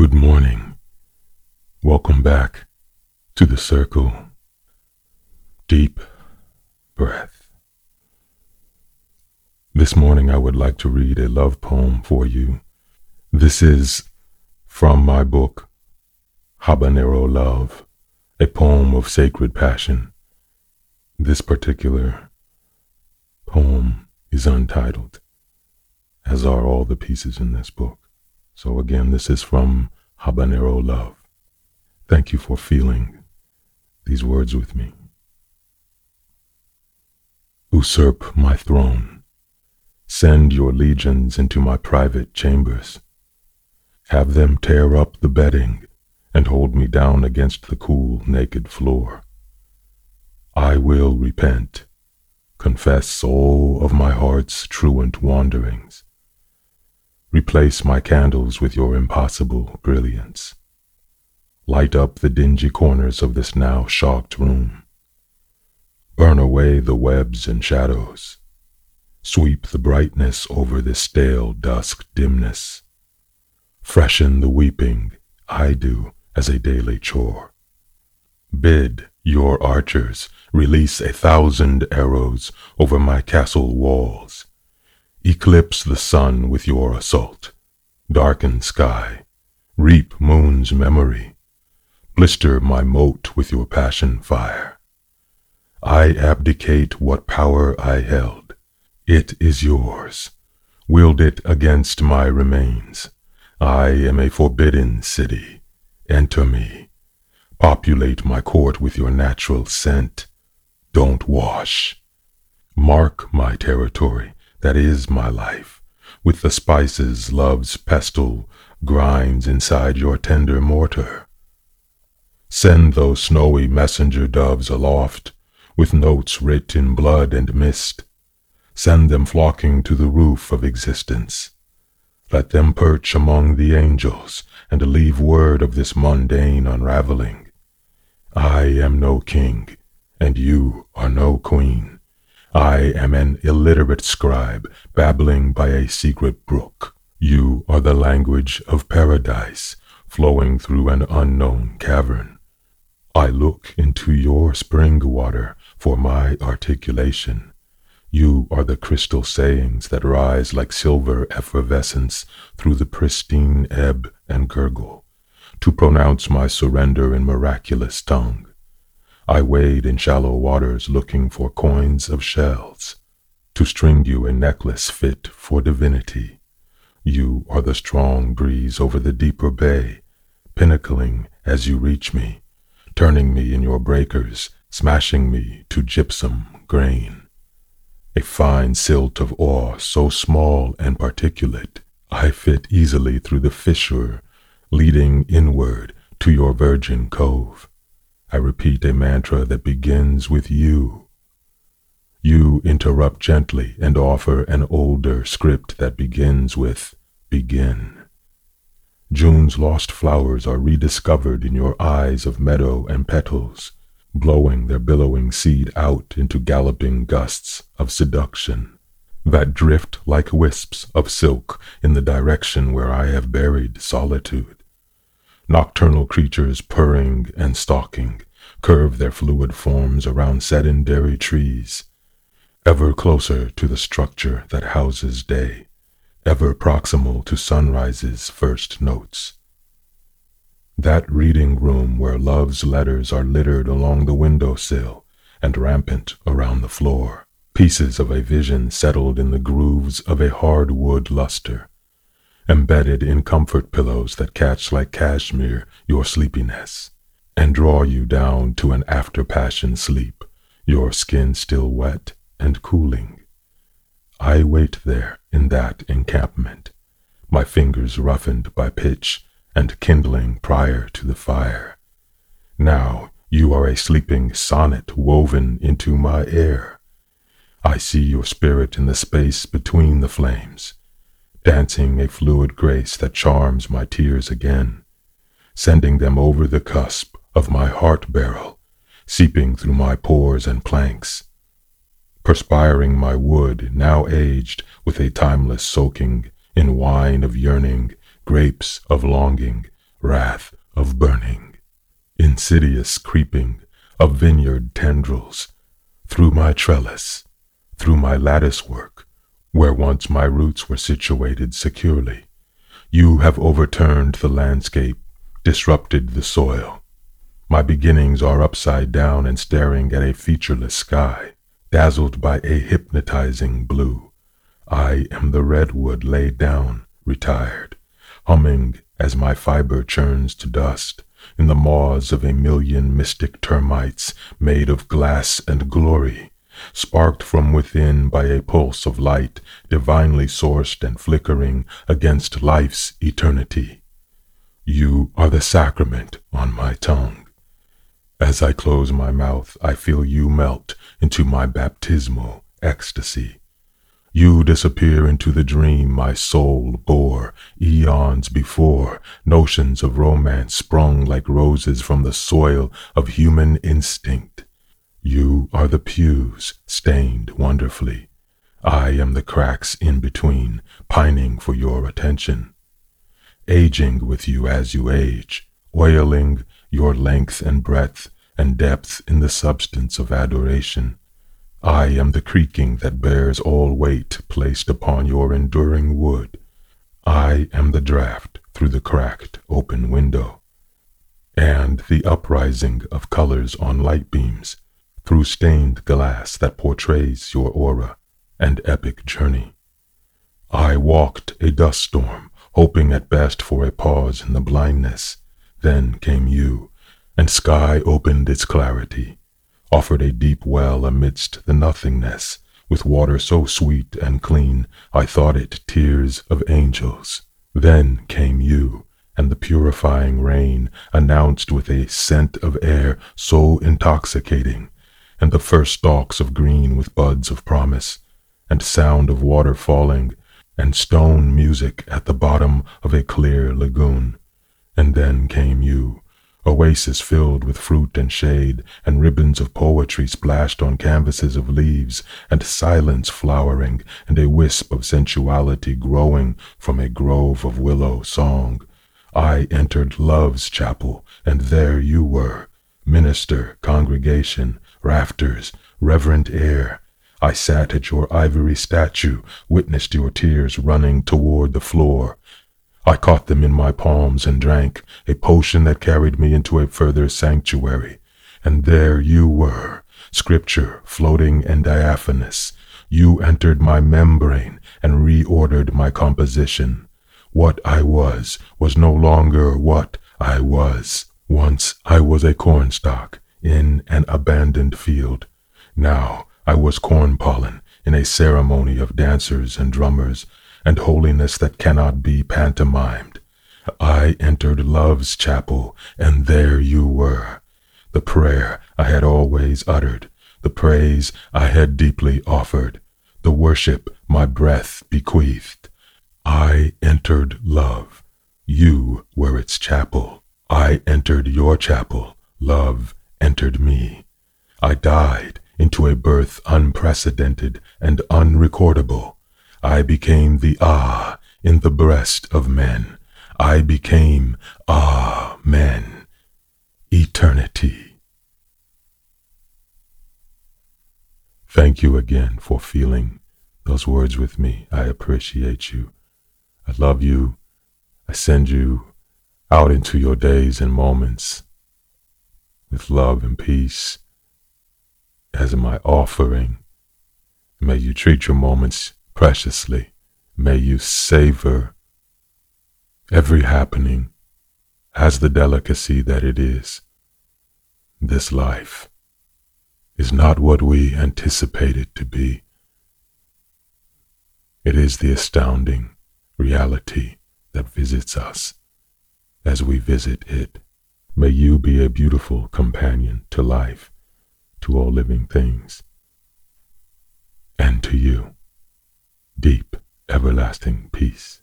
Good morning. Welcome back to the circle. Deep breath. This morning I would like to read a love poem for you. This is from my book, Habanero Love, a poem of sacred passion. This particular poem is untitled, as are all the pieces in this book. So again, this is from Habanero Love. Thank you for feeling these words with me. Usurp my throne. Send your legions into my private chambers. Have them tear up the bedding and hold me down against the cool, naked floor. I will repent, confess all of my heart's truant wanderings Replace my candles with your impossible brilliance. Light up the dingy corners of this now shocked room. Burn away the webs and shadows. Sweep the brightness over this stale dusk dimness. Freshen the weeping I do as a daily chore. Bid your archers release a thousand arrows over my castle walls Eclipse the sun with your assault. Darken sky. Reap moon's memory. Blister my moat with your passion fire. I abdicate what power I held. It is yours. Wield it against my remains. I am a forbidden city. Enter me. Populate my court with your natural scent. Don't wash. Mark my territory that is my life, with the spices love's pestle grinds inside your tender mortar. Send those snowy messenger doves aloft, with notes writ in blood and mist. Send them flocking to the roof of existence. Let them perch among the angels and leave word of this mundane unraveling. I am no king, and you are no queen. I am an illiterate scribe babbling by a secret brook. You are the language of paradise flowing through an unknown cavern. I look into your spring water for my articulation. You are the crystal sayings that rise like silver effervescence through the pristine ebb and gurgle, to pronounce my surrender in miraculous tongue. I wade in shallow waters looking for coins of shells, to string you a necklace fit for divinity. You are the strong breeze over the deeper bay, pinnacling as you reach me, turning me in your breakers, smashing me to gypsum grain. A fine silt of ore so small and particulate, I fit easily through the fissure, leading inward to your virgin cove. I repeat a mantra that begins with you. You interrupt gently and offer an older script that begins with begin. June's lost flowers are rediscovered in your eyes of meadow and petals, blowing their billowing seed out into galloping gusts of seduction that drift like wisps of silk in the direction where I have buried solitude. Nocturnal creatures purring and stalking curve their fluid forms around sedentary trees, ever closer to the structure that houses day, ever proximal to sunrise's first notes. That reading room where love's letters are littered along the window sill and rampant around the floor, pieces of a vision settled in the grooves of a hardwood luster, embedded in comfort pillows that catch like cashmere your sleepiness, and draw you down to an after passion sleep, your skin still wet and cooling. I wait there in that encampment, my fingers roughened by pitch and kindling prior to the fire. Now you are a sleeping sonnet woven into my air. I see your spirit in the space between the flames, dancing a fluid grace that charms my tears again, sending them over the cusp of my heart barrel, seeping through my pores and planks, perspiring my wood, now aged with a timeless soaking in wine of yearning, grapes of longing, wrath of burning, insidious creeping of vineyard tendrils, through my trellis, through my lattice work, once my roots were situated securely. You have overturned the landscape, disrupted the soil. My beginnings are upside down and staring at a featureless sky, dazzled by a hypnotizing blue. I am the redwood laid down, retired, humming as my fiber churns to dust in the maws of a million mystic termites made of glass and glory, sparked from within by a pulse of light divinely sourced and flickering against life's eternity. You are the sacrament on my tongue. As I close my mouth, I feel you melt into my baptismal ecstasy. You disappear into the dream my soul bore eons before, notions of romance sprung like roses from the soil of human instinct. You are the pews stained wonderfully. I am the cracks in between, pining for your attention. Aging with you as you age, oiling your length and breadth and depth in the substance of adoration. I am the creaking that bears all weight placed upon your enduring wood. I am the draught through the cracked open window, and the uprising of colors on light beams through stained glass that portrays your aura and epic journey. I walked a dust storm, hoping at best for a pause in the blindness. Then came you, and sky opened its clarity offered a deep well amidst the nothingness, with water so sweet and clean, I thought it tears of angels. Then came you, and the purifying rain announced with a scent of air so intoxicating, and the first stalks of green with buds of promise, and sound of water falling, and stone music at the bottom of a clear lagoon. And then came you, oasis filled with fruit and shade, and ribbons of poetry splashed on canvases of leaves, and silence flowering, and a wisp of sensuality growing from a grove of willow song. I entered love's chapel, and there you were, minister, congregation, rafters, reverent air. I sat at your ivory statue, witnessed your tears running toward the floor, I caught them in my palms and drank a potion that carried me into a further sanctuary. And there you were, scripture floating and diaphanous. You entered my membrane and reordered my composition. What I was was no longer what I was. Once I was a cornstalk in an abandoned field. Now I was corn pollen in a ceremony of dancers and drummers and holiness that cannot be pantomimed. I entered love's chapel, and there you were. The prayer I had always uttered, the praise I had deeply offered, the worship my breath bequeathed. I entered love. You were its chapel. I entered your chapel. Love entered me. I died into a birth unprecedented and unrecordable. I became the Ah in the breast of men. I became Ah men. Eternity. Thank you again for feeling those words with me. I appreciate you. I love you. I send you out into your days and moments with love and peace as my offering. May you treat your moments preciously. May you savor every happening as the delicacy that it is. This life is not what we anticipate it to be. It is the astounding reality that visits us as we visit it. May you be a beautiful companion to life, to all living things, and to you deep, everlasting peace.